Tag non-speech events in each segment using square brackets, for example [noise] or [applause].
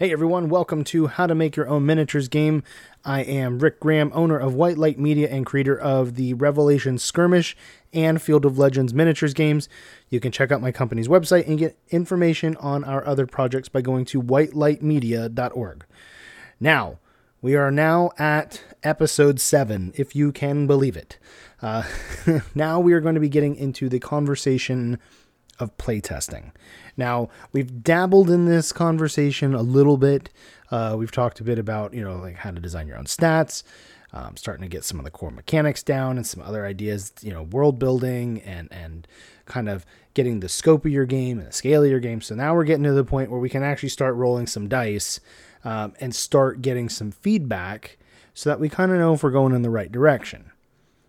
Hey everyone, welcome to How to Make Your Own Miniatures game. I am Rick Graham, owner of White Light Media and creator of the Revelation Skirmish and Field of Legends miniatures games. You can check out my company's website and get information on our other projects by going to whitelightmedia.org. Now, we are now at episode 7, if you can believe it. Uh, [laughs] now we are going to be getting into the conversation of playtesting. Now, we've dabbled in this conversation a little bit. Uh, we've talked a bit about, you know, like how to design your own stats, um, starting to get some of the core mechanics down and some other ideas, you know, world building and, and kind of getting the scope of your game and the scale of your game. So now we're getting to the point where we can actually start rolling some dice um, and start getting some feedback so that we kind of know if we're going in the right direction.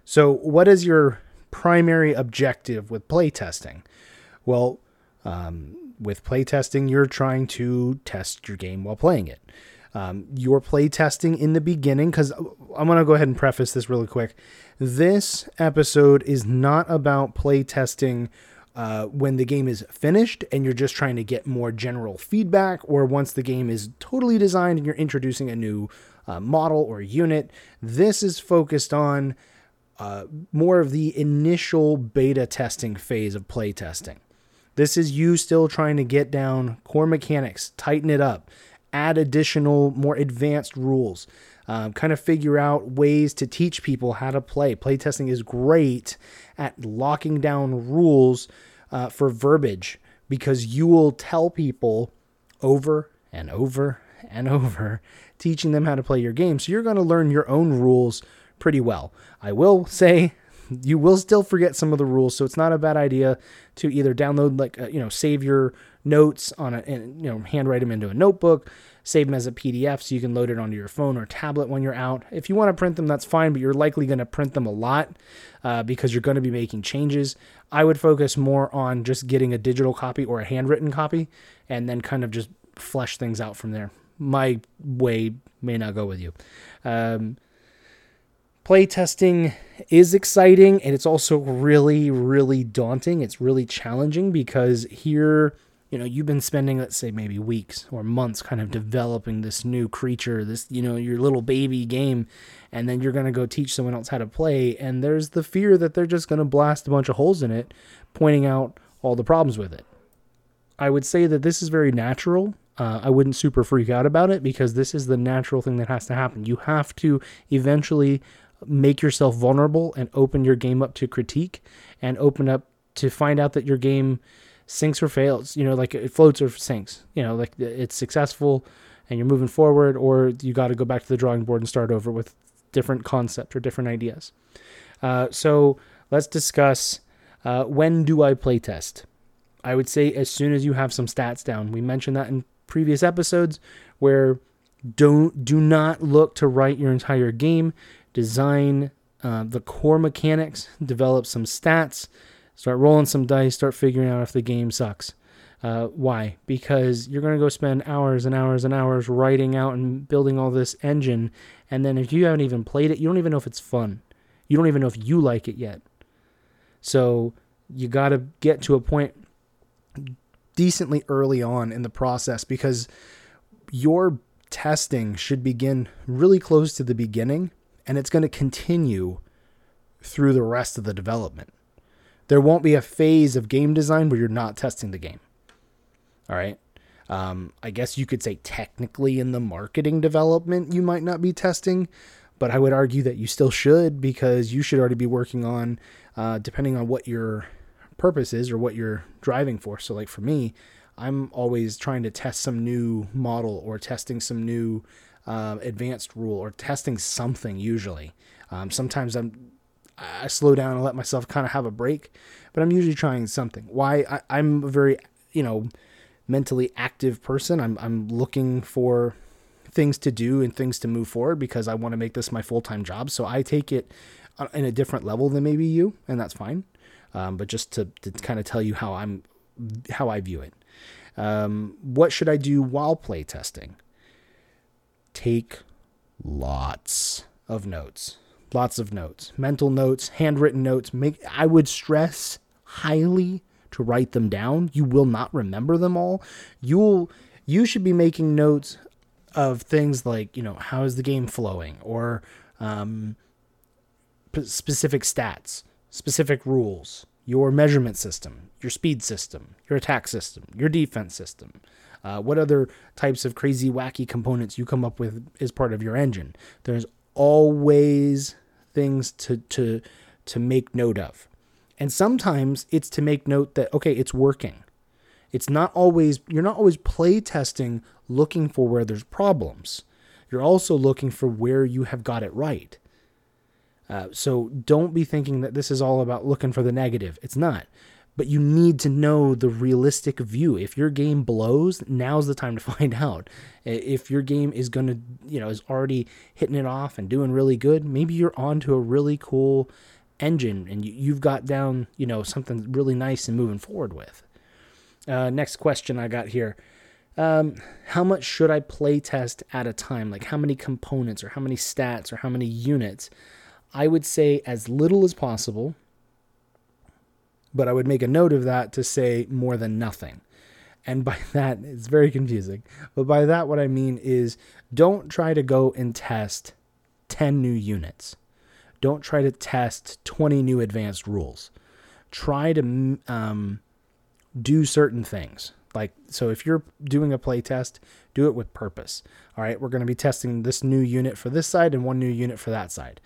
So, what is your primary objective with playtesting? Well, um, with playtesting, you're trying to test your game while playing it. Um, you're playtesting in the beginning, because I'm going to go ahead and preface this really quick. This episode is not about playtesting uh, when the game is finished and you're just trying to get more general feedback, or once the game is totally designed and you're introducing a new uh, model or unit. This is focused on uh, more of the initial beta testing phase of playtesting. This is you still trying to get down core mechanics, tighten it up, add additional, more advanced rules, um, kind of figure out ways to teach people how to play. Playtesting is great at locking down rules uh, for verbiage because you will tell people over and over and [laughs] over, teaching them how to play your game. So you're going to learn your own rules pretty well. I will say you will still forget some of the rules, so it's not a bad idea to either download like uh, you know save your notes on a and you know handwrite them into a notebook, save them as a PDF so you can load it onto your phone or tablet when you're out. If you want to print them, that's fine, but you're likely going to print them a lot uh, because you're going to be making changes. I would focus more on just getting a digital copy or a handwritten copy, and then kind of just flesh things out from there. My way may not go with you. Um, playtesting is exciting and it's also really really daunting. It's really challenging because here you know you've been spending let's say maybe weeks or months kind of developing this new creature this you know your little baby game and then you're going to go teach someone else how to play and there's the fear that they're just going to blast a bunch of holes in it pointing out all the problems with it. I would say that this is very natural. Uh, I wouldn't super freak out about it because this is the natural thing that has to happen. You have to eventually make yourself vulnerable and open your game up to critique and open up to find out that your game sinks or fails you know like it floats or sinks you know like it's successful and you're moving forward or you got to go back to the drawing board and start over with different concept or different ideas. Uh, so let's discuss uh, when do i play test i would say as soon as you have some stats down. We mentioned that in previous episodes where don't do not look to write your entire game design uh, the core mechanics, develop some stats, start rolling some dice, start figuring out if the game sucks. Uh, why? Because you're going to go spend hours and hours and hours writing out and building all this engine, and then if you haven't even played it, you don't even know if it's fun. You don't even know if you like it yet. So you got to get to a point decently early on in the process because your testing should begin really close to the beginning and it's going to continue through the rest of the development. There won't be a phase of game design where you're not testing the game. All right. Um, I guess you could say technically in the marketing development, you might not be testing, but I would argue that you still should because you should already be working on, uh, depending on what your purpose is or what you're driving for. So, like for me, I'm always trying to test some new model or testing some new uh, advanced rule or testing something usually. Um, sometimes I'm I slow down and let myself kind of have a break, but I'm usually trying something. Why I, I'm a very you know mentally active person. I'm I'm looking for things to do and things to move forward because I want to make this my full time job. So I take it in a different level than maybe you, and that's fine. Um, but just to, to kind of tell you how I'm how I view it. Um, what should I do while play testing? Take lots of notes. Lots of notes. Mental notes, handwritten notes. Make I would stress highly to write them down. You will not remember them all. You'll You should be making notes of things like, you know, how is the game flowing or um, p- specific stats, specific rules, your measurement system, your speed system, your attack system, your defense system. Uh, what other types of crazy, wacky components you come up with as part of your engine? There's always things to to to make note of, and sometimes it's to make note that okay, it's working. It's not always you're not always play testing looking for where there's problems. You're also looking for where you have got it right. Uh, so don't be thinking that this is all about looking for the negative. It's not. But you need to know the realistic view. If your game blows, now's the time to [laughs] find out. If your game is going to, you know, is already hitting it off and doing really good, maybe you're onto a really cool engine and you've got down, you know, something really nice and moving forward with. Uh, next question I got here. Um, how much should I play test at a time? Like how many components or how many stats or how many units? I would say as little as possible, but I would make a note of that to say more than nothing. And by [laughs] that, it's very confusing. But by that, what I mean is don't try to go and test 10 new units. Don't try to test 20 new advanced rules. Try to um, do certain things. Like, so if you're doing a play test, do it with purpose. All right, we're going to be testing this new unit for this side and one new unit for that side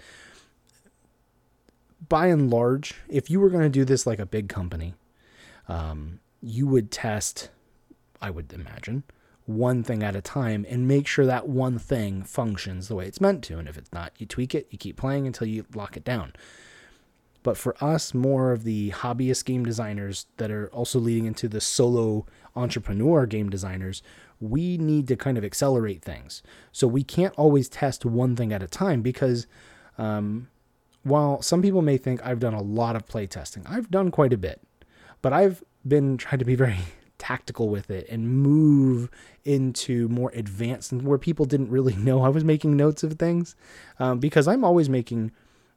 by and large, if you were going to do this like a big company, um, you would test, I would imagine, one thing at a time and make sure that one thing functions the way it's meant to. And if it's not, you tweak it, you keep playing until you lock it down. But for us, more of the hobbyist game designers that are also leading into the solo entrepreneur game designers, we need to kind of accelerate things. So we can't always test one thing at a time because um, while some people may think I've done a lot of play testing, I've done quite a bit, but I've been trying to be very [laughs] tactical with it and move into more advanced and where people didn't really [laughs] know I was making notes of things um, because I'm always making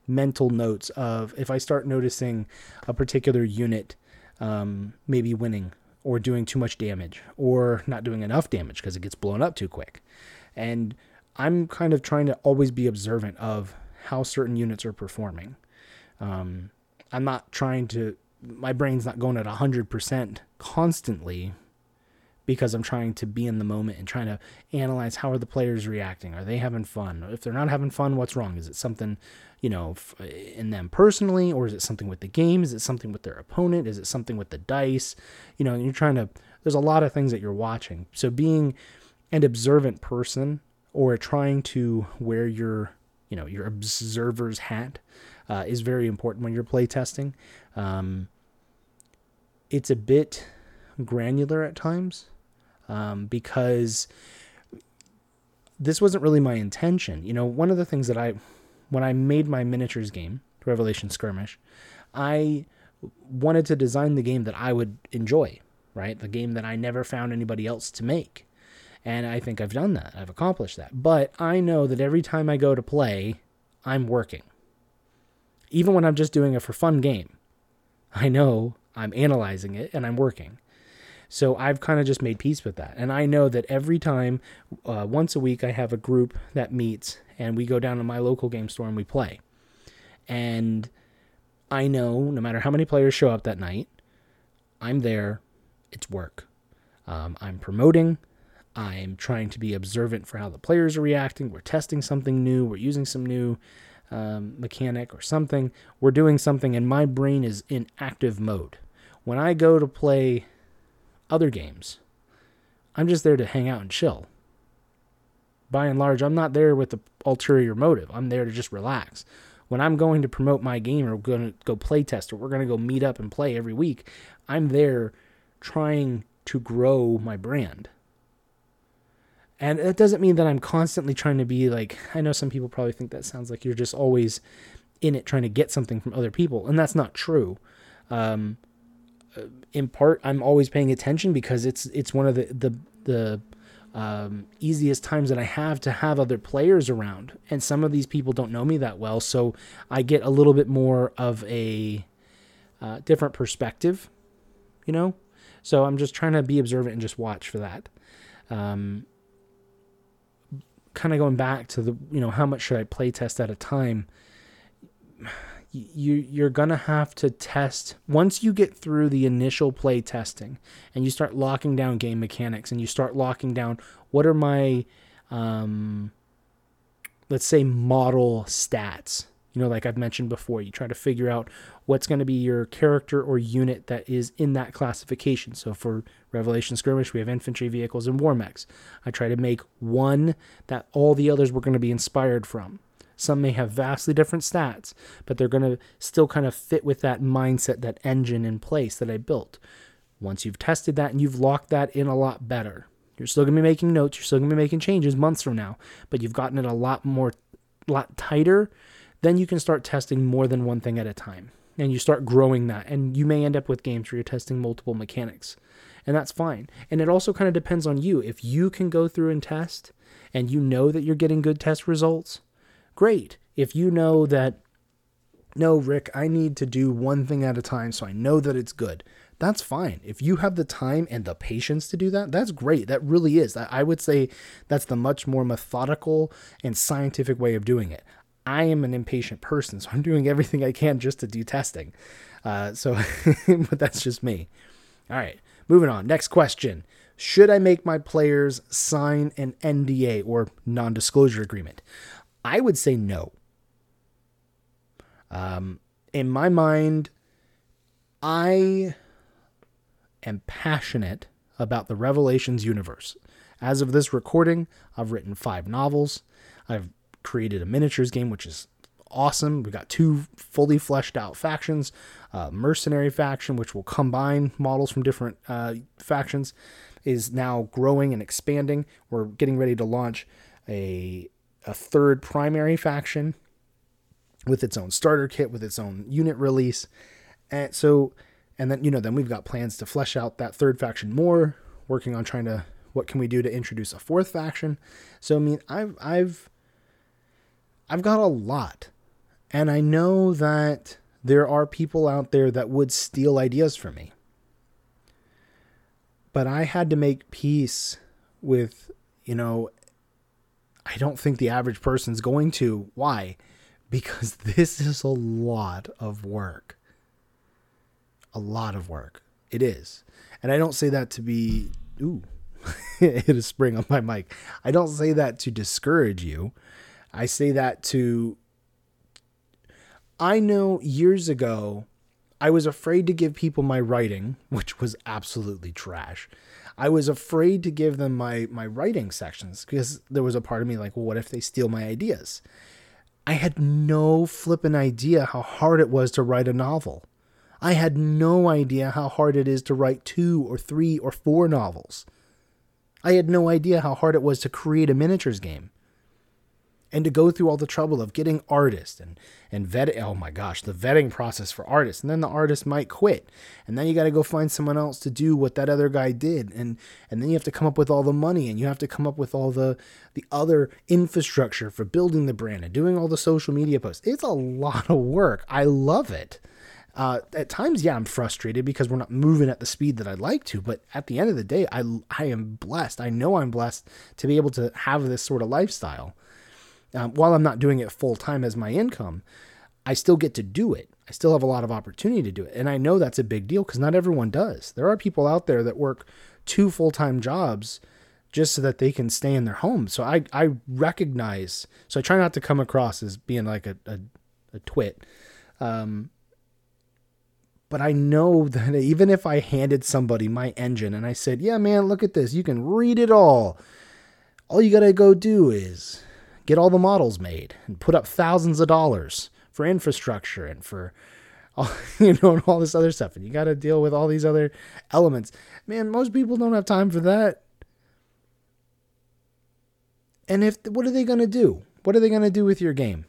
mental notes of if I start noticing a particular unit um, maybe winning or doing too much damage or not doing enough damage because it gets blown up too quick. And I'm kind of trying to always be observant of how certain units are performing. Um, I'm not trying to, my brain's not going at 100% constantly because I'm trying to be in the moment and trying to analyze how are the players reacting? Are they having fun? If they're not having fun, what's wrong? Is it something, you know, in them personally, or is it something with the game? Is it something with their opponent? Is it something with the dice? You know, you're trying to, there's a lot of things that you're watching. So being an observant person or trying to wear your you know your observer's hat uh, is very important when you're playtesting. Um, it's a bit granular at times um, because this wasn't really my intention. You know, one of the things that I, when I made my miniatures game, Revelation Skirmish, I wanted to design the game that I would enjoy, right? The game that I never found anybody else to make. And I think I've done that. I've accomplished that. But I know that every time I go to play, I'm working. Even when I'm just doing a for fun game, I know I'm analyzing it and I'm working. So I've kind of just made peace with that. And I know that every time, uh, once a week, I have a group that meets and we go down to my local game store and we play. And I know no matter how many players show up that night, I'm there, it's work. Um, I'm promoting, I'm trying to be observant for how the players are reacting. We're testing something new. We're using some new um, mechanic or something. We're doing something, and my brain is in active mode. When I go to play other games, I'm just there to hang out and chill. By and large, I'm not there with the ulterior motive. I'm there to just relax. When I'm going to promote my game or going to go play test or we're going to go meet up and play every week, I'm there trying to grow my brand. And that doesn't mean that I'm constantly trying to be like, I know some people probably think that sounds like you're just always in it trying to get something from other people. And that's not true. Um, in part, I'm always paying attention because it's, it's one of the, the, the, um, easiest times that I have to have other players around. And some of these people don't know me that well. So I get a little bit more of a uh, different perspective, you know? So I'm just trying to be observant and just watch for that. Um, kind of going back to the, you know, how much should I play test at a time? You you're gonna have to test once you get through the initial play testing and you start locking down game mechanics and you start locking down what are my um, let's say model stats you know like i've mentioned before you try to figure out what's going to be your character or unit that is in that classification. So for revelation skirmish we have infantry vehicles and war mechs. I try to make one that all the others were going to be inspired from. Some may have vastly different stats but they're going to still kind of fit with that mindset that engine in place that i built. Once you've tested that and you've locked that in a lot better you're still going to be making notes, you're still going to be making changes months from now, but you've gotten it a lot more lot tighter, then you can start testing more than one thing at a time. And you start growing that and you may end up with games where you're testing multiple mechanics. And that's fine. And it also kind of depends on you. If you can go through and test and you know that you're getting good test results, great. If you know that no, Rick, I need to do one thing at a time so I know that it's good that's fine. If you have the time and the patience to do that, that's great. That really is. I would say that's the much more methodical and scientific way of doing it. I am an impatient person, so I'm doing everything I can just to do testing. Uh, so, [laughs] but that's just me. All right, moving on. Next question Should I make my players sign an NDA or non disclosure agreement? I would say no. Um, in my mind, I am passionate about the Revelations universe. As of this recording, I've written five novels. I've created a miniatures game, which is awesome. We've got two fully fleshed out factions, a mercenary faction, which will combine models from different uh, factions, is now growing and expanding. We're getting ready to launch a a third primary faction with its own starter kit, with its own unit release. And so and then, you know, then we've got plans to flesh out that third faction more, working on trying to what can we do to introduce a fourth faction. So I mean, I've I've I've got a lot. And I know that there are people out there that would steal ideas from me. But I had to make peace with, you know, I don't think the average person's going to. Why? Because [laughs] this is a lot of work a lot of work. It is. And I don't say that to be, ooh, [laughs] hit a spring on my mic. I don't say that to discourage you. I say that to, I know years ago, I was afraid to give people my writing, [laughs] which was absolutely trash. I was afraid to give them my my writing sections because there was a part of me like, well, what if they steal my ideas? I had no flippin' idea how hard it was to write a novel. I had no idea how hard it is to write two or three or four novels. I had no idea how hard it was to create a miniatures game. And to go through all the trouble of getting artists and, and vetting, oh my gosh, the vetting process for artists. And then the artist might quit. And then you got to go find someone else to do what that other guy did. And, and then you have to come up with all the money and you have to come up with all the, the other infrastructure for building the brand and doing all the social media posts. It's a lot of work. I love it. Uh, at times, yeah, I'm frustrated because we're not moving at the speed that I'd like to. But at the end of the day, I I am blessed. I know I'm blessed to be able to have this sort of lifestyle. Um, while I'm not doing it full time as my income, I still get to do it. I still have a lot of opportunity to do it, and I know that's a big deal because not everyone does. There are people out there that work two full time jobs just so that they can stay in their home. So I I recognize. So I try not to come across as being like a a, a twit. Um, but I know [laughs] that even if I handed somebody my engine and I said, yeah, man, look at this, you can read it all. All you got to go do is get all the models made and put up thousands of dollars for infrastructure and for all, [laughs] you know, and all this other stuff. And you got to deal with all these other elements. Man, most people don't have time for that. And if, what are they going to do? What are they going to do with your game?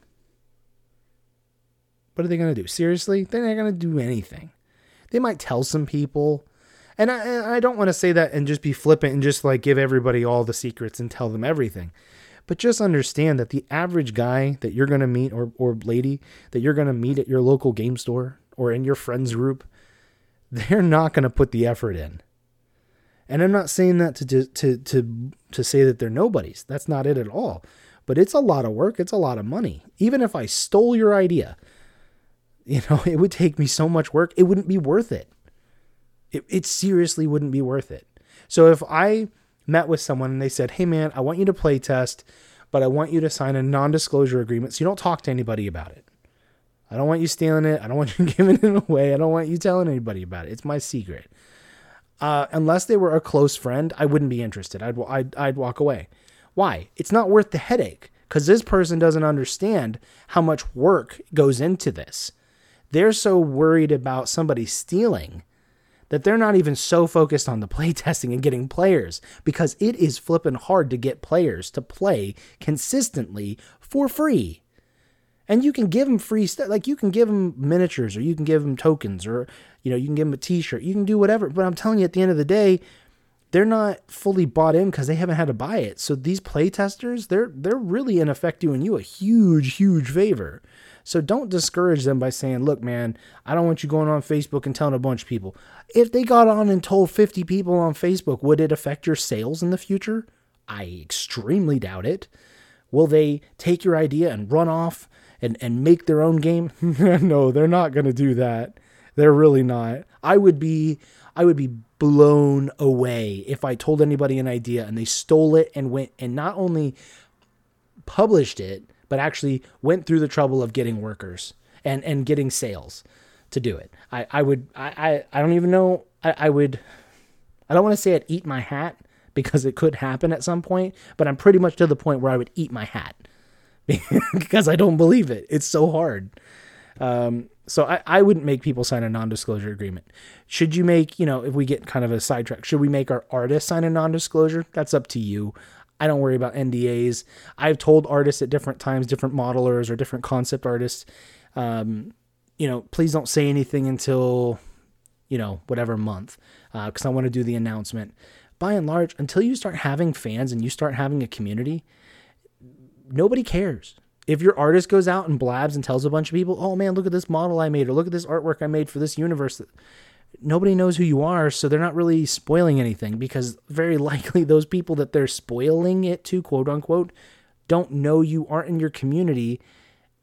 What are they going to do? Seriously? They're not going to do anything. They might tell some people. And I, I don't want to say that and just be flippant and just like give everybody all the secrets and tell them everything. But just understand that the average guy that you're going to meet or, or lady that you're going to meet at your local game store or in your friends group, they're not going to put the effort in. And I'm not saying that to to to to say that they're nobodies. That's not it at all. But it's a lot of work. It's a lot of money. Even if I stole your idea, [laughs] you know, it would take me so much work. It wouldn't be worth it. It, it seriously wouldn't be worth it. So if I met with someone and they said, "Hey man, I want you to play test, but I want you to sign a non-disclosure agreement so you don't talk to anybody about it." I don't want you stealing it. I don't want you [laughs] giving it away. I don't want you telling anybody about it. It's my secret. Uh, unless they were a close friend, I wouldn't be interested. I'd, I'd, I'd walk away. Why? It's not worth the headache because this person doesn't understand how much work goes into this. They're so worried about somebody stealing that they're not even so focused on the playtesting [laughs] and getting players because it is flipping hard to get players to play consistently for free. And you can give them free stuff like you can give them miniatures or you can give them tokens or you know you can give them a t-shirt you can do whatever but i'm telling you at the end of the day they're not fully bought in because they haven't had to buy it. So these playtesters, they're they're really in effect doing you a huge huge favor so don't discourage them by saying look man i don't want you going on facebook and telling a bunch of people if they got on and told 50 people on facebook would it affect your sales in the future i extremely doubt it will they take your idea and run off and, and make their own game? [laughs] no, they're not going to do that. They're really not. I would be I would be blown away if I told anybody an idea and they stole it and went and not only published it, but actually went through the trouble of getting workers and, and getting sales to do it. I, I would I, I, I don't even know I, I would I don't want to say I'd eat my hat because it could happen at some point, but I'm pretty much to the point where I would eat my hat [laughs] because I don't believe it. It's so hard. Um, so I, I wouldn't make people sign a non-disclosure agreement. Should you make, you know, if we get kind of a sidetrack, should we make our artists sign a non-disclosure? That's up to you. I don't worry about NDAs. I've told artists at different times, different modelers or different concept artists, um, you know, please don't say anything until, you know, whatever month, because uh, I want to do the announcement. By and large, until you start having fans and you start having a community, nobody cares. If your artist goes out and blabs and tells a bunch of people, oh man, look at this model I made, or look at this artwork I made for this universe, nobody knows who you are, so they're not really spoiling anything because very [laughs] likely those people that they're spoiling it to, quote unquote, don't know you aren't in your community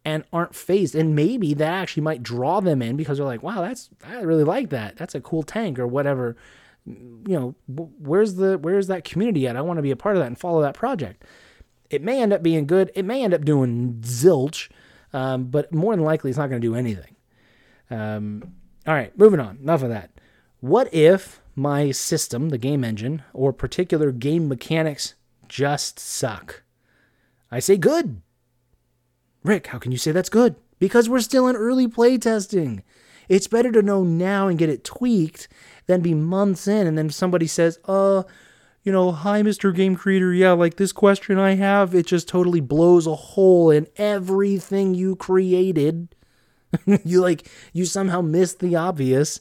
and aren't fazed. And maybe that actually might draw them in because they're like, wow, that's I really like that. That's a cool tank or whatever. You know, where's the where's that community at? I want to be a part of that and follow that project. It may end up being good. It may end up doing zilch, um, but more than likely, it's not going to do anything. Um, all right, moving on. Enough of that. What if my system, the game engine, or particular game mechanics just suck? I say good. Rick, how can you say that's good? Because we're still in early play testing. It's better to know now and get it tweaked than be months in and then somebody says, uh, you know, hi, Mr. Game Creator. Yeah, like this question I have, it just totally blows a hole in everything you created. [laughs] you like, you somehow miss the obvious.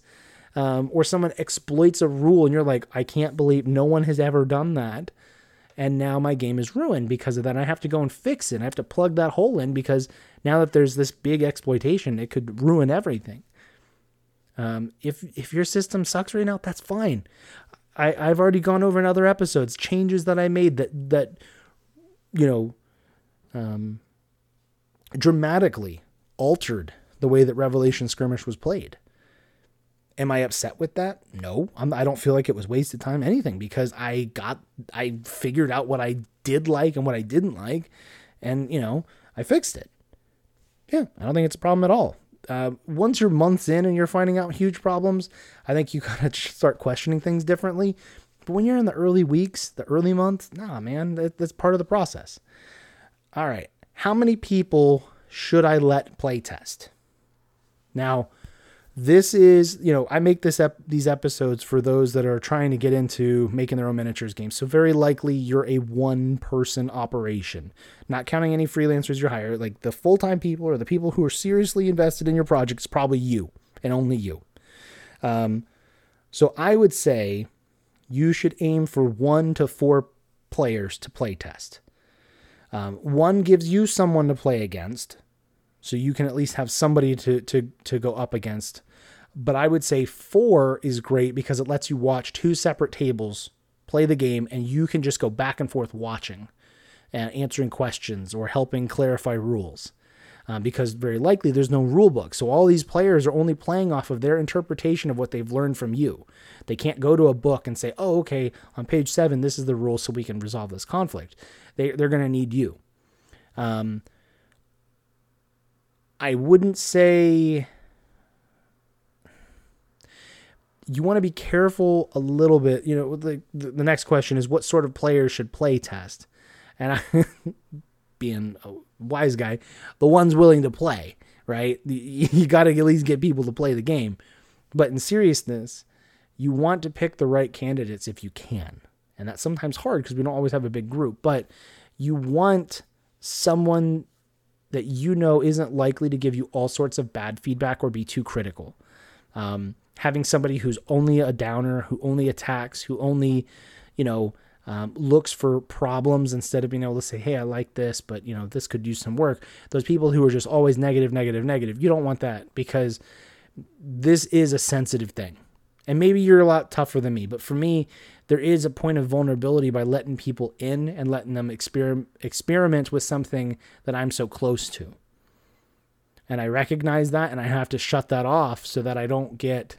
Um, or someone exploits a rule and you're like, I can't believe no one has ever done that. And now my game is ruined because of that. I have to go and fix it. I have to plug that hole in because now that there's this big exploitation, it could ruin everything. Um, if if your system sucks right now, that's fine. I, I've already gone over in other episodes changes that I made that that you know um, dramatically altered the way that Revelation Skirmish was played. Am I upset with that? No, I'm, I do not feel like it was wasted time, anything, because I got, I figured out what I did like and what I didn't like, and you know, I fixed it. Yeah, I don't think it's a problem at all uh, once you're months in and you're finding out huge problems, I think you [laughs] gotta start questioning things differently. But when you're in the early weeks, the early months, nah, man, that, that's part of the process. All right, how many people should I let play test? Now, this is you know i make this ep- these episodes for those that are trying to get into making their own miniatures games. So very likely you're a one person operation not counting any freelancers you hire like the full-time people or the people who are seriously invested in your project is probably you and only you. Um, so i would say you should aim for one to four players to play test. Um, one gives you someone to play against so you can at least have somebody to to to go up against. But I would say four is great because it lets you watch two separate tables play the game, and you can just go back and forth watching and answering questions or helping clarify rules. Uh, because very likely there's no rule book. So all these players are only playing off of their interpretation of what they've learned from you. They can't go to a book and say, oh, okay, on page seven, this is the rule so we can resolve this conflict. They, they're going to need you. Um, I wouldn't say you want to be careful a little bit. You know, the the next question is what sort of players should play test, and I, [laughs] being a wise guy, the ones willing to play, right? [laughs] You got to at least get people to play the game. But in seriousness, you want to pick the right candidates if you can, and that's sometimes hard because we don't always have a big group. But you want someone that you know isn't likely to give you all sorts of bad feedback or be too critical. Um, having somebody who's only a downer, who only attacks, who only, you know, um, looks for problems instead of being able to say, hey, I like this, but, you know, this could use some work. Those people who are just always negative, negative, negative, you don't want that because this is a sensitive thing. And maybe you're a lot tougher than me, but for me, there is a point of vulnerability by letting people in and letting them exper- experiment with something that I'm so close to. And I recognize that and I have to shut that off so that I don't get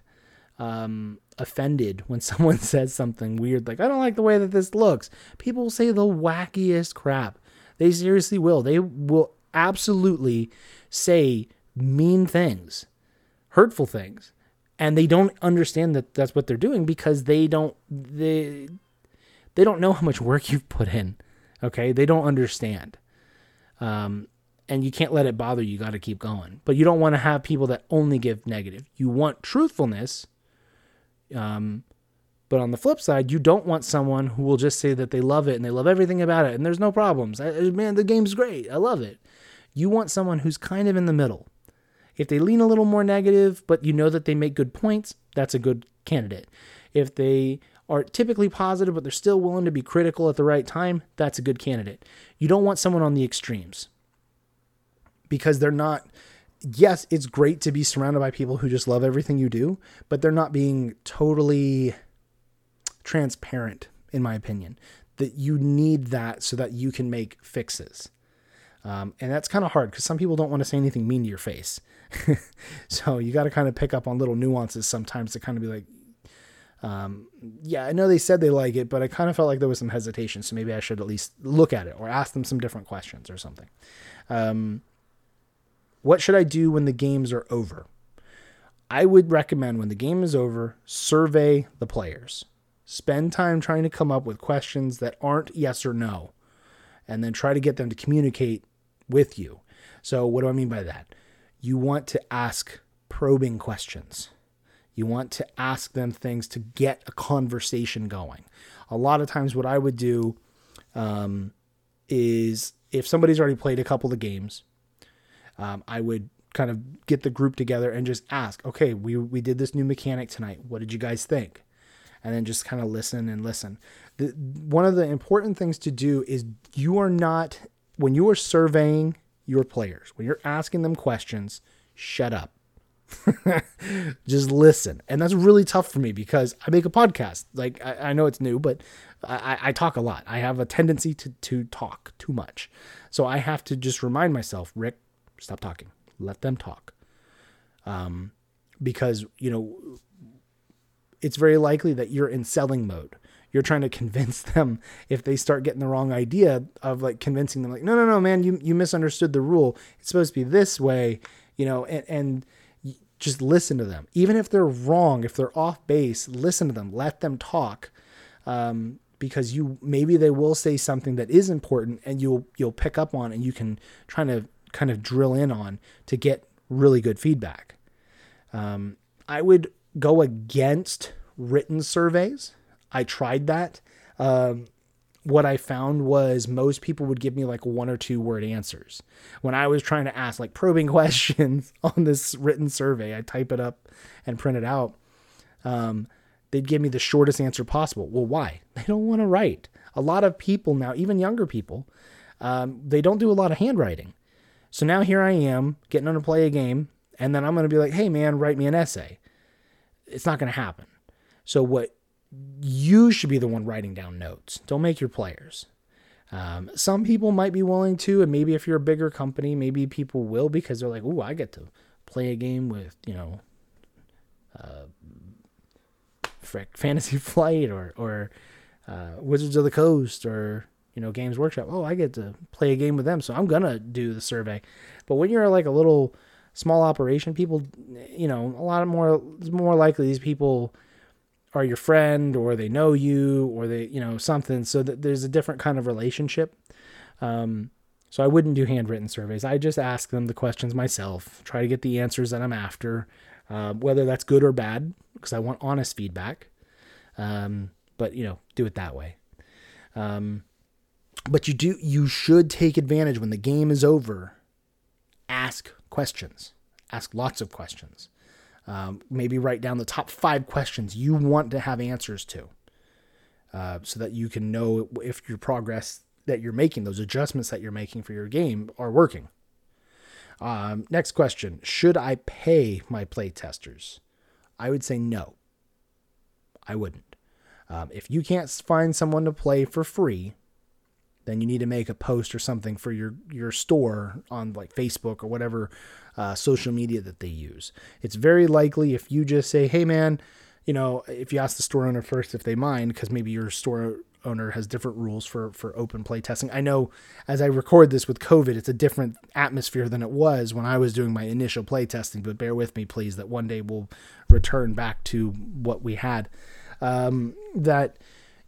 um, offended when [laughs] someone says something weird, like, I don't like the way that this looks. People say the wackiest crap. They seriously will. They will absolutely say mean things, hurtful things. And they don't understand that that's what they're doing because they don't they they don't know how much work [laughs] you've put in. Okay? They don't understand. Um, and you can't let it bother you. Got to keep going. But you don't want to have people that only give negative. You want truthfulness um, but on the flip side, you don't want someone who will just say that they love it and they love everything about it and there's no problems. I, man, the game's great. I love it. You want someone who's kind of in the middle. If they lean a little more negative, but you know that they make good points, that's a good candidate. If they are typically positive, but they're still willing to be critical at the right time, that's a good candidate. You don't want someone on the extremes because they're not yes, it's great to be surrounded by people who just love everything you do, but they're not being totally transparent, in my opinion. That you need that so that you can make fixes. Um, and that's kind of hard because some people don't want to say anything mean to your face. [laughs] so you got to kind of pick up on little nuances sometimes to kind of be like, um, yeah, I know they said they like it, but I kind of felt like there was some hesitation. So maybe I should at least look at it or ask them some different questions or something. Um, what should I do when the games are over? I would recommend when the game is over, survey the players. Spend time trying to come up with questions that aren't yes or no, and then try to get them to communicate with you. So, what do I mean by that? You want to ask probing questions. You want to ask them things to get a conversation going. A lot of times, what I would do um, is if somebody's already played a couple of games, um, I would kind of get the group together and just ask, okay, we, we did this new mechanic tonight. What did you guys think? And then just kind of listen and listen. The, one of the important things to do is you are not, when you are surveying your players, when you're asking them questions, shut up. [laughs] just listen. And that's really tough for me because I make a podcast. Like, I, I know it's new, but I, I, talk a lot. I have a tendency to, to talk too much. So I have to just remind myself, Rick, Stop talking. Let them talk. Um, because, you know, it's very likely that you're in selling mode. You're trying to convince [laughs] them if they start getting the wrong idea of like convincing them, like, no, no, no, man, you, you misunderstood the rule. It's supposed to be this way, you know, and, and just listen to them. Even if they're wrong, if they're off base, listen to them, let them talk. Um, because you maybe they will say something that is important and you'll you'll pick up on and you can try to kind of drill in on to get really good feedback. Um, I would go against written surveys. I tried that. Um, what I found was most people would give me like one or two word answers. When I was trying to ask like probing [laughs] questions on this written survey, I type it up and print it out. Um, they'd give me the shortest answer possible. Well, why? [laughs] They don't want to write. A lot of people now, even younger people, um, they don't do a lot of handwriting. So now here I am getting on to play a game, and then I'm going to be like, hey man, write me an essay. It's not going to happen. So what you should be the one writing down notes. Don't make your players. Um, some people might be willing to, and maybe if you're a bigger company, maybe people will because they're like, "Ooh, I get to play a game with you know, uh, frick, Fantasy [laughs] Flight or or uh, Wizards of the Coast or you know Games Workshop. Oh, I get to play a game with them, so I'm gonna do the survey." But when you're like a little small operation, people, you know, a lot of more, more likely these people are your friend or they know you or they you know something. So that there's a different kind of relationship. Um, so i wouldn't do handwritten surveys. I just ask them the questions myself try to get the answers that i'm after uh, whether that's good or bad because i want honest feedback. Um, but you know do it that way. Um, but you do you should take advantage when the game is over ask questions. Ask lots of questions um, maybe write down the top five questions you want to have answers to uh, so that you can know if your progress that you're making, those adjustments that you're making for your game, are working. Um, next question Should I pay my play testers? I would say no. I wouldn't. Um, if you can't find someone to play for free, then you need to make a post or something for your your store on like Facebook or whatever uh, social media that they use. It's very likely if you just say, "Hey, man," you know, if you ask the store owner first if they mind, because maybe your store owner has different rules for for open play testing. I know as I record this with COVID, it's a different atmosphere than it was when I was doing my initial play testing. But bear with me, please, that one day we'll return back to what we had. Um, that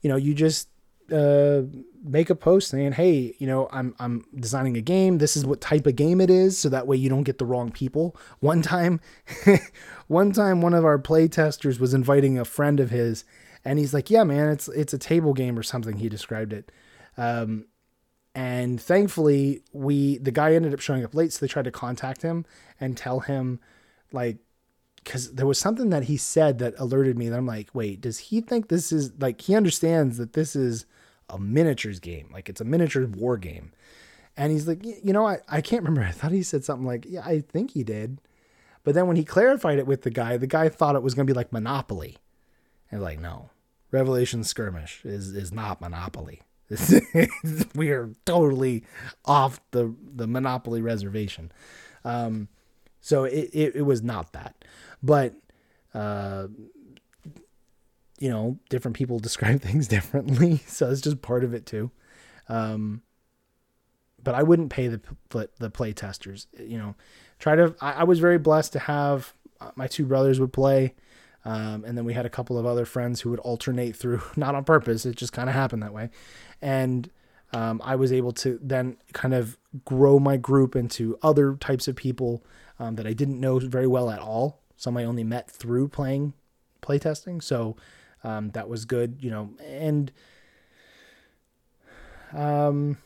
you know, you just uh, make a post saying, "Hey, you know, I'm I'm designing a game. This is what type of game it is, so that way you don't get the wrong people." One time, [laughs] one time, one of our play testers was inviting a friend of his, and he's like, "Yeah, man, it's it's a table game or something." He described it, um, and thankfully, we the guy ended up showing up late, so they tried to contact him and tell him, like, because there was something that he said that alerted me that I'm like, wait, does he think this is like he understands that this is a miniatures game. Like it's a miniatures war game. And he's like, you know, I, I can't remember. [laughs] I thought he said something like, yeah, I think he did. But then when he clarified it with the guy, the guy thought it was going to be like Monopoly. And like, no, Revelation Skirmish is, is not Monopoly. [laughs] we are totally off the, the Monopoly reservation. Um, so it, it, it was not that. But uh, you know, different people [laughs] describe things differently, [laughs] so it's just part of it too. Um, but I wouldn't pay the the play testers. You know, try to. I, I was very blessed to have uh, my two brothers would play, um, and then we had a couple of other friends who would alternate through, [laughs] not on purpose. It just kind of happened that way, and um, I was able to then kind of grow my group into other types of people um, that I didn't know very well at all. Some I only met through playing playtesting. So um, that was good, you know, and um,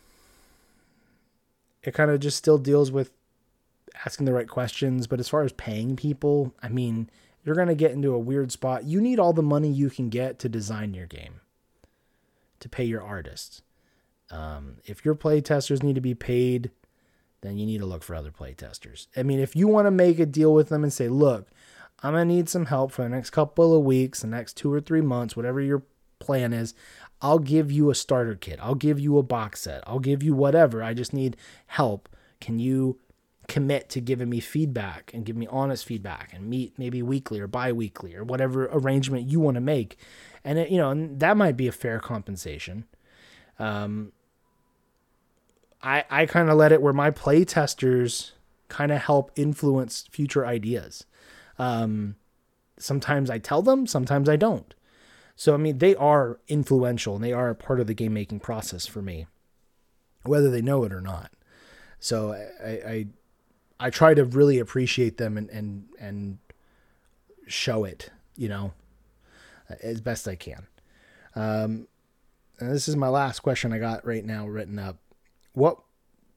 it kind of just still deals with asking the right questions. But as far as paying people, I mean, you're going to get into a weird spot. You need all the money you can get to design your game, to pay your artists. Um, if your play testers need to be paid, then you need to look for other play testers. I mean, if you want to make a deal with them and say, look, I'm going to need some help for the next couple of weeks, the next two or three months, whatever your plan is. I'll give you a starter kit. I'll give you a box set. I'll give you whatever. I just need help. Can you commit to giving me feedback and give me honest feedback and meet maybe weekly or bi-weekly or whatever arrangement you want to make and it, you know that might be a fair compensation um, i i kind of let it where my play testers kind of help influence future ideas um, sometimes I tell them, sometimes I don't. So, I mean, they are influential and they are a part of the game making process for me, whether they know it or not. So I, I, I try to really appreciate them and, and, and show it, you know, as best I can. Um, and this is my last question I got right now written up. What,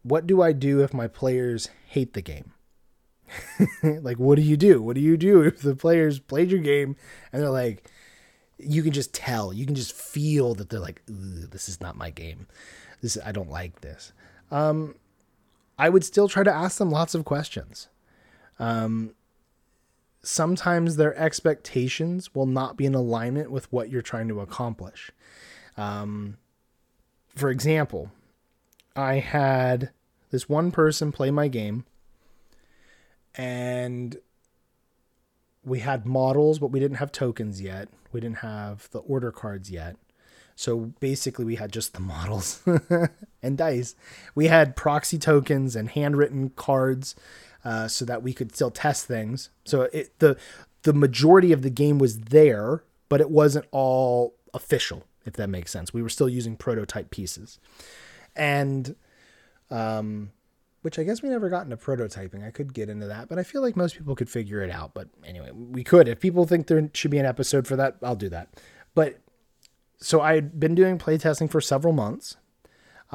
what do I do if my players hate the game? [laughs] like, what do you do? What do you do if the players played your game and they're like, you can just tell, you can just feel that they're like, this is not my game. This I don't like this. Um, I would still try to ask them lots of questions. Um, sometimes their expectations will not be in alignment with what you're trying to accomplish. Um, for example, I had this one person play my game and we had models, but we didn't have tokens yet. We didn't have the order cards yet. So basically, we had just the [laughs] models and dice. We had proxy tokens and handwritten cards uh, so that we could still test things. So it, the the majority of the game was there, but it wasn't all official, if that makes sense. We were still using prototype pieces, and um, which I guess we never got into prototyping. I could get into that, but I feel like most people could figure it out. But anyway, we could. If people think there should be an episode for that, I'll do that. But so I had been doing playtesting for several months.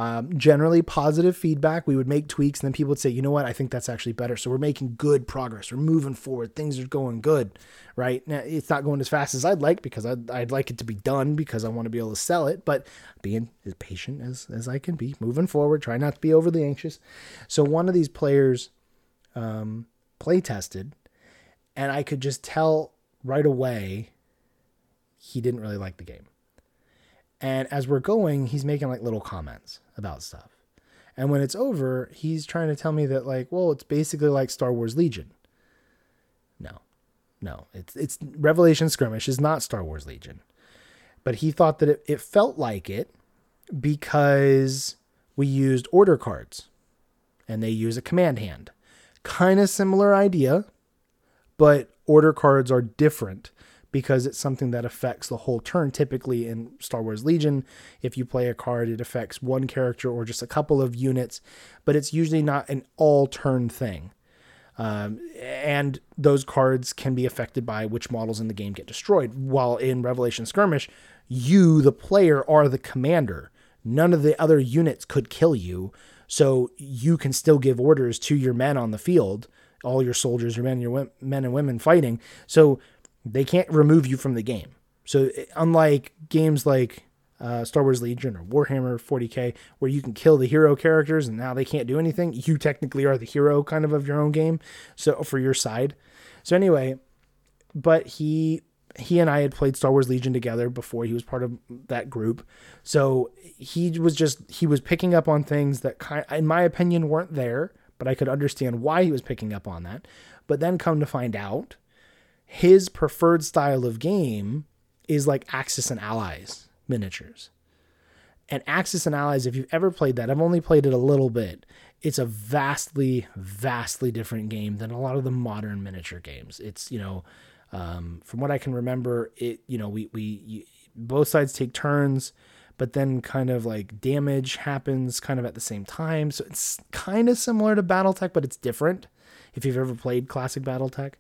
Um, generally positive feedback. We would make tweaks, and then people would say, "You know what? I think that's actually better." So we're making good progress. We're moving forward. Things are going good, right? Now it's not going as fast as I'd like because I'd, I'd like it to be done because I want to be able to sell it. But being as patient as as I can be, moving forward, try not to be overly anxious. So one of these players um, play tested, and I could just tell right away he didn't really like the game. And as we're going, he's making like little comments about stuff. And when it's over, he's trying to tell me that like, well, it's basically like Star Wars Legion. No. No, it's it's Revelation Skirmish is not Star Wars Legion. But he thought that it, it felt like it because we used order cards and they use a command hand. Kind of similar idea, but order cards are different because it's something that affects the whole turn. Typically in Star Wars Legion, if you play a card, it affects one character or just a couple of units, but it's usually not an all turn thing. Um, and those cards can be affected by which models in the game get destroyed. While in Revelation Skirmish, you, the player, are the commander. None of the other units could kill you. So you can still give orders to your men on the field, all your soldiers, your men, your men and women fighting. So they can't remove you from the game. So unlike games like uh, Star Wars Legion or Warhammer 40k, where you can kill the hero characters and now they can't do anything, you technically are the hero kind of of your own game. So for your side. So anyway, but he he and I had played Star Wars Legion together before he was part of that group. So he was just he was picking up on things that kind in my opinion weren't there, but I could understand why he was picking up on that. But then come to find out his preferred style of game is like Axis and Allies miniatures. And Axis and Allies, if you've ever played that, I've only played it a little bit. It's a vastly, vastly different game than a lot of the modern miniature games. It's, you know, um, from what I can remember, it, you know, we, we, you, both sides take turns, but then kind of like damage happens kind of at the same time. So it's kind of similar to Battletech, but it's different if you've ever played classic Battletech.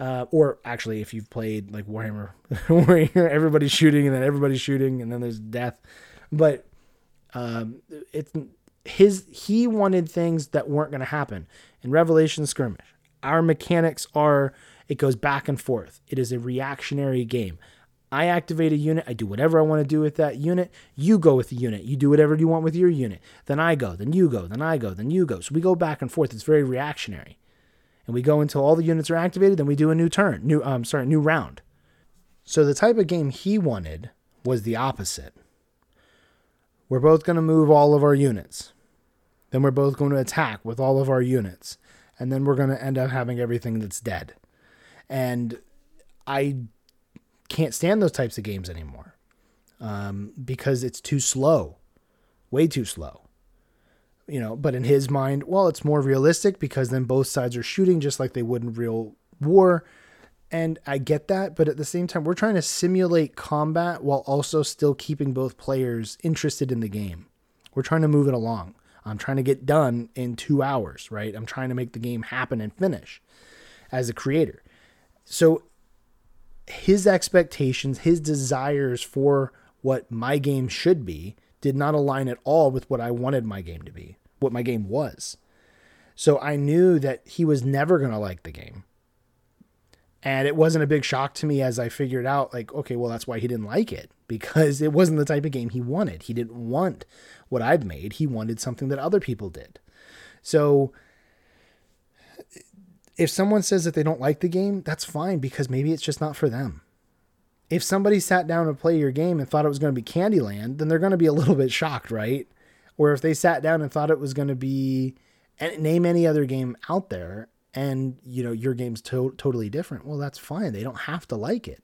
Uh, or actually, if you've played like Warhammer, [laughs] everybody's shooting and then everybody's shooting and then there's death, but um, it's his. He wanted things that weren't going to happen in Revelation Skirmish. Our mechanics are it goes back and forth. It is a reactionary game. I activate a unit. I do whatever I want to do with that unit. You go with the unit. You do whatever you want with your unit. Then I go. Then you go. Then I go. Then you go. So we go back and forth. It's very reactionary and we go until all the units are activated. Then we do a new turn, new um, sorry, new round. So the type of game he wanted was the opposite. We're both going to move all of our units. Then we're both going to attack with all of our units. And then we're going to end up having everything that's dead. And I can't stand those types of games anymore um, because it's too slow, way too slow you know, but in his mind, well, it's more realistic because then both sides are shooting just like they would in real war. And I get that, but at the same time, we're trying to simulate combat while also still keeping both players interested in the game. We're trying to move it along. I'm trying to get done in two hours, right? I'm trying to make the game happen and finish as a creator. So his expectations, his desires for what my game should be did not align at all with what I wanted my game to be, what my game was. So I knew that he was never going to like the game. And it wasn't a big shock to me as I figured out, like, okay, well, that's why he didn't like it [laughs] because it wasn't the type of game he wanted. He didn't want what I'd made, he wanted something that other people did. So if someone says that they don't like the game, that's fine because maybe it's just not for them. If somebody sat down to play your game and thought it was going to be Candyland, then they're going to be a little bit shocked, right? Or if they sat down and thought it was going to be name any other game out there and you know your game's to- totally different, well that's fine. They don't have to like it.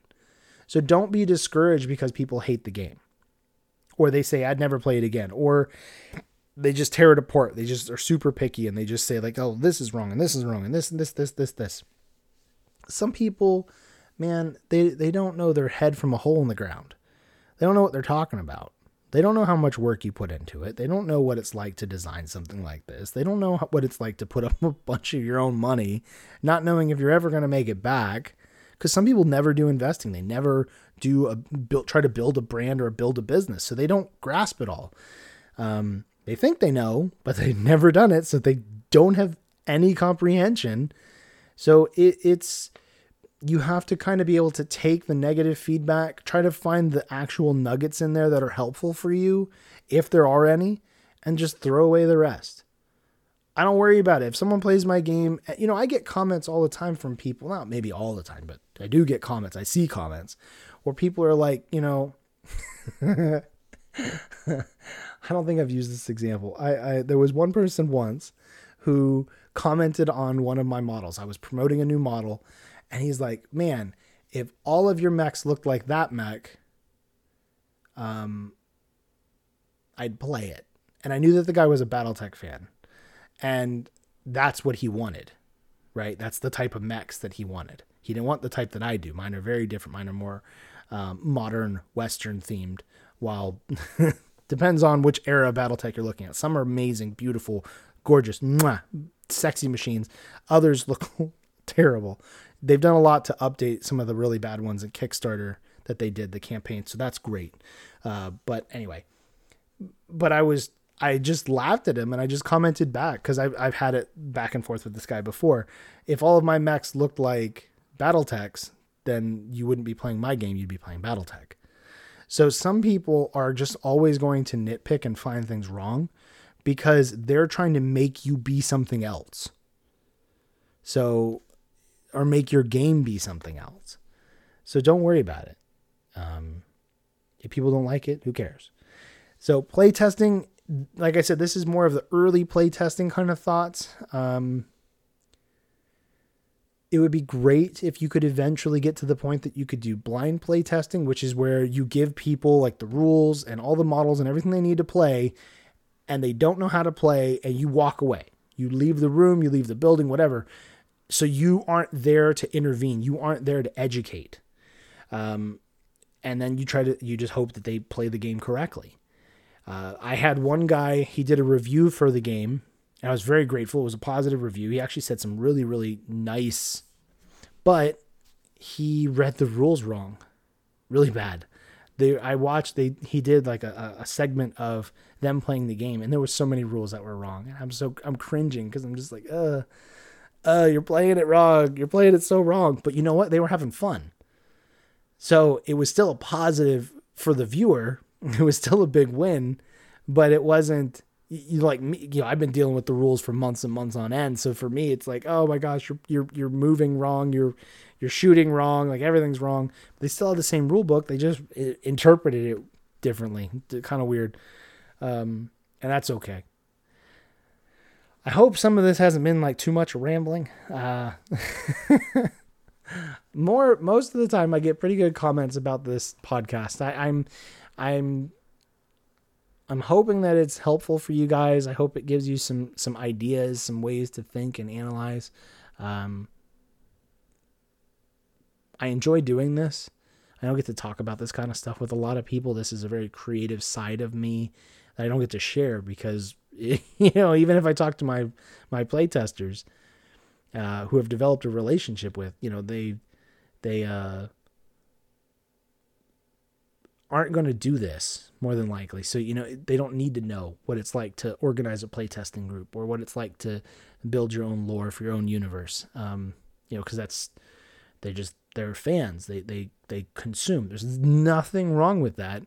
So don't be discouraged because people hate the game. Or they say I'd never play it again or they just tear it apart. They just are super picky and they just say like, "Oh, this is wrong and this is wrong and this and this this this this." Some people, man, they they don't know their head from a hole in the ground. They don't know what they're talking about. They don't know how much work you put into it. They don't know what it's like to design something like this. They don't know what it's like to put up [laughs] a bunch of your own money, not knowing if you're ever going to make it back. Because some people never do investing. They never do a build, try to build a brand or build a business, so they don't grasp it all. Um, they think they know, but [laughs] they've never done it, so they don't have any comprehension. So it, it's you have to kind of be able to take the negative feedback, try to find the actual nuggets in there that are helpful for you, if there are any, and just throw away the rest. I don't worry about it. If someone plays my game, eh, you know, I get comments all the time from people, not maybe all the time, but I do get comments. I see comments where people are like, you know, [laughs] I don't think I've used this example. I, I there was one person once who commented on one of my models. I was promoting a new model, and he's like, "Man, if all of your mechs looked like that mech, um, I'd play it." And I knew that the guy was a BattleTech fan, and that's what he wanted, right? That's the type of mechs that he wanted. He didn't want the type that I do. Mine are very different. Mine are more um, modern, Western themed, while [laughs] Depends on which era of BattleTech you're looking at. Some are amazing, beautiful, gorgeous, mwah, sexy machines. Others look [laughs] terrible. They've done a lot to update some of the really bad ones in Kickstarter that they did the campaign, so that's great. Uh, but anyway, but I was I just laughed at him and I just commented back because I've I've had it back and forth with this guy before. If all of my mechs looked like BattleTechs, then you wouldn't be playing my game. You'd be playing BattleTech. So some people are just always going to nitpick and find things wrong because they're trying to make you be something else. So, or make your game be something else. So don't worry about it. Um, if people don't like it, who cares? So play testing, like I said, this is more of the early play testing kind of thoughts. Um, it would be great if you could eventually get to the point that you could do blind play testing, which is where you give people like the rules and all the models and everything they need to play, and they don't know how to play, and you walk away. You leave the room, you leave the building, whatever. So you aren't there to intervene. You aren't there to educate. Um, and then you try to, you just hope that they play the game correctly. Uh, I had one guy, he did a review for the game and I was very grateful. It was a positive review. He actually said some really, really nice, but he read the rules wrong, really bad. They, I watched. They he did like a, a segment of them playing the game, and there were so many rules that were wrong. And I'm so I'm cringing because I'm just like, uh, uh, you're playing it wrong. You're playing it so wrong. But you know what? They were having fun. So it was still a positive for the viewer. [laughs] It was still a big win, but it wasn't you like me, you know, I've been dealing with the rules for months and months on end. So for me, it's like, oh my gosh, you're you're you're moving wrong, you're you're shooting wrong, like everything's wrong. They still have the same rule book. They just interpreted it differently. Kind of weird, um, and that's okay. I hope some of this hasn't been like too much rambling. Uh, [laughs] more most of the time, I get pretty good comments about this podcast. I, I'm I'm I'm hoping that it's helpful for you guys. I hope it gives you some some ideas, some ways to think and analyze. Um, I enjoy doing this. I don't get to talk about this kind of stuff with a lot of people. This is a very creative side of me that I don't get to share because [laughs] you know even if I talk to my my playtesters uh, who have developed a relationship with, you know they they uh, aren't going to do this more than likely. So, you know, they don't need to know what it's like to organize a playtesting group or what it's like to build your own lore for your own universe. Um, you know, because that's, they just, they're fans. They, they, they consume. There's nothing wrong with that,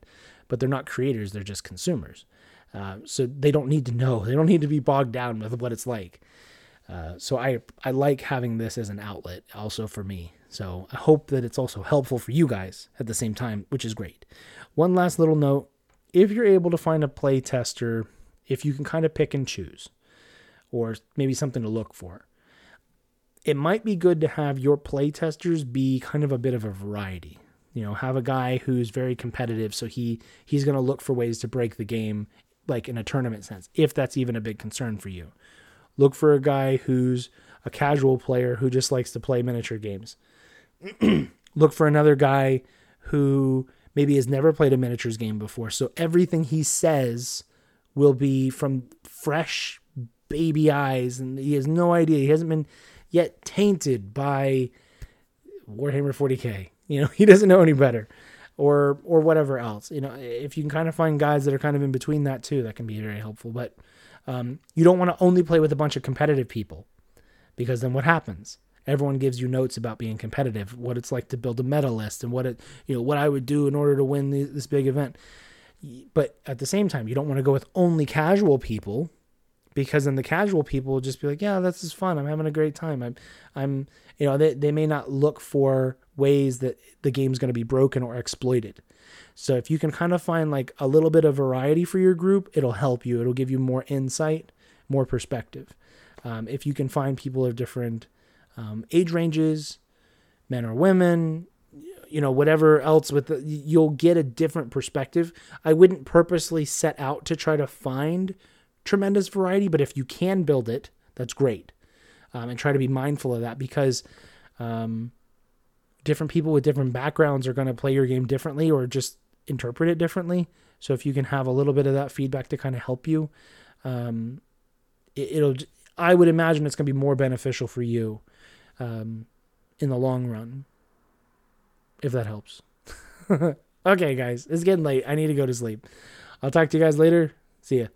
but they're not creators. They're just consumers. Uh, so they don't need to know. They don't need to be bogged down with what it's like. Uh, so I I like having this as an outlet also for me. So I hope that it's also helpful for you guys at the same time, which is great. One last little note: if you're able to find a play tester, if you can kind of pick and choose, or maybe something to look for, it might be good to have your play testers be kind of a bit of a variety. You know, have a guy who's very competitive, so he he's going to look for ways to break the game, like in a tournament sense, if that's even a big concern for you. Look for a guy who's a casual player who just likes to play miniature games. [clears throat] Look for another guy who maybe has never played a miniatures game before. So everything he says will be from fresh baby eyes and he has no idea. He hasn't been yet tainted by Warhammer 40K. You know, [laughs] he doesn't know any better. Or or whatever else. You know, if you can kind of find guys that are kind of in between that too, that can be very helpful. But um, you don't want to only play with a bunch of competitive people because then what happens? Everyone gives you notes about being competitive, what it's like to build a meta list, and what it you know what I would do in order to win the, this big event. But at the same time, you don't want to go with only casual people because then the casual people will just be like, yeah, this is fun. I'm having a great time. I'm, I'm, you know, they, they may not look for ways that the game's going to be broken or exploited. So if you can kind of find like a little bit of variety for your group, it'll help you. It'll give you more insight, more perspective. Um, if you can find people of different um, age ranges, men or women, you know, whatever else with the, you'll get a different perspective. I wouldn't purposely set out to try to find tremendous variety, but if you can build it, that's great. Um, and try to be mindful of that because um, different people with different backgrounds are going to play your game differently or just interpret it differently. So if you can have a little bit of that feedback to kind of help you, um, it, will I would imagine it's going to be more beneficial for you um, in the long run, if that helps. [laughs] okay, guys, it's getting late. I need to go to sleep. I'll talk to you guys later. See ya.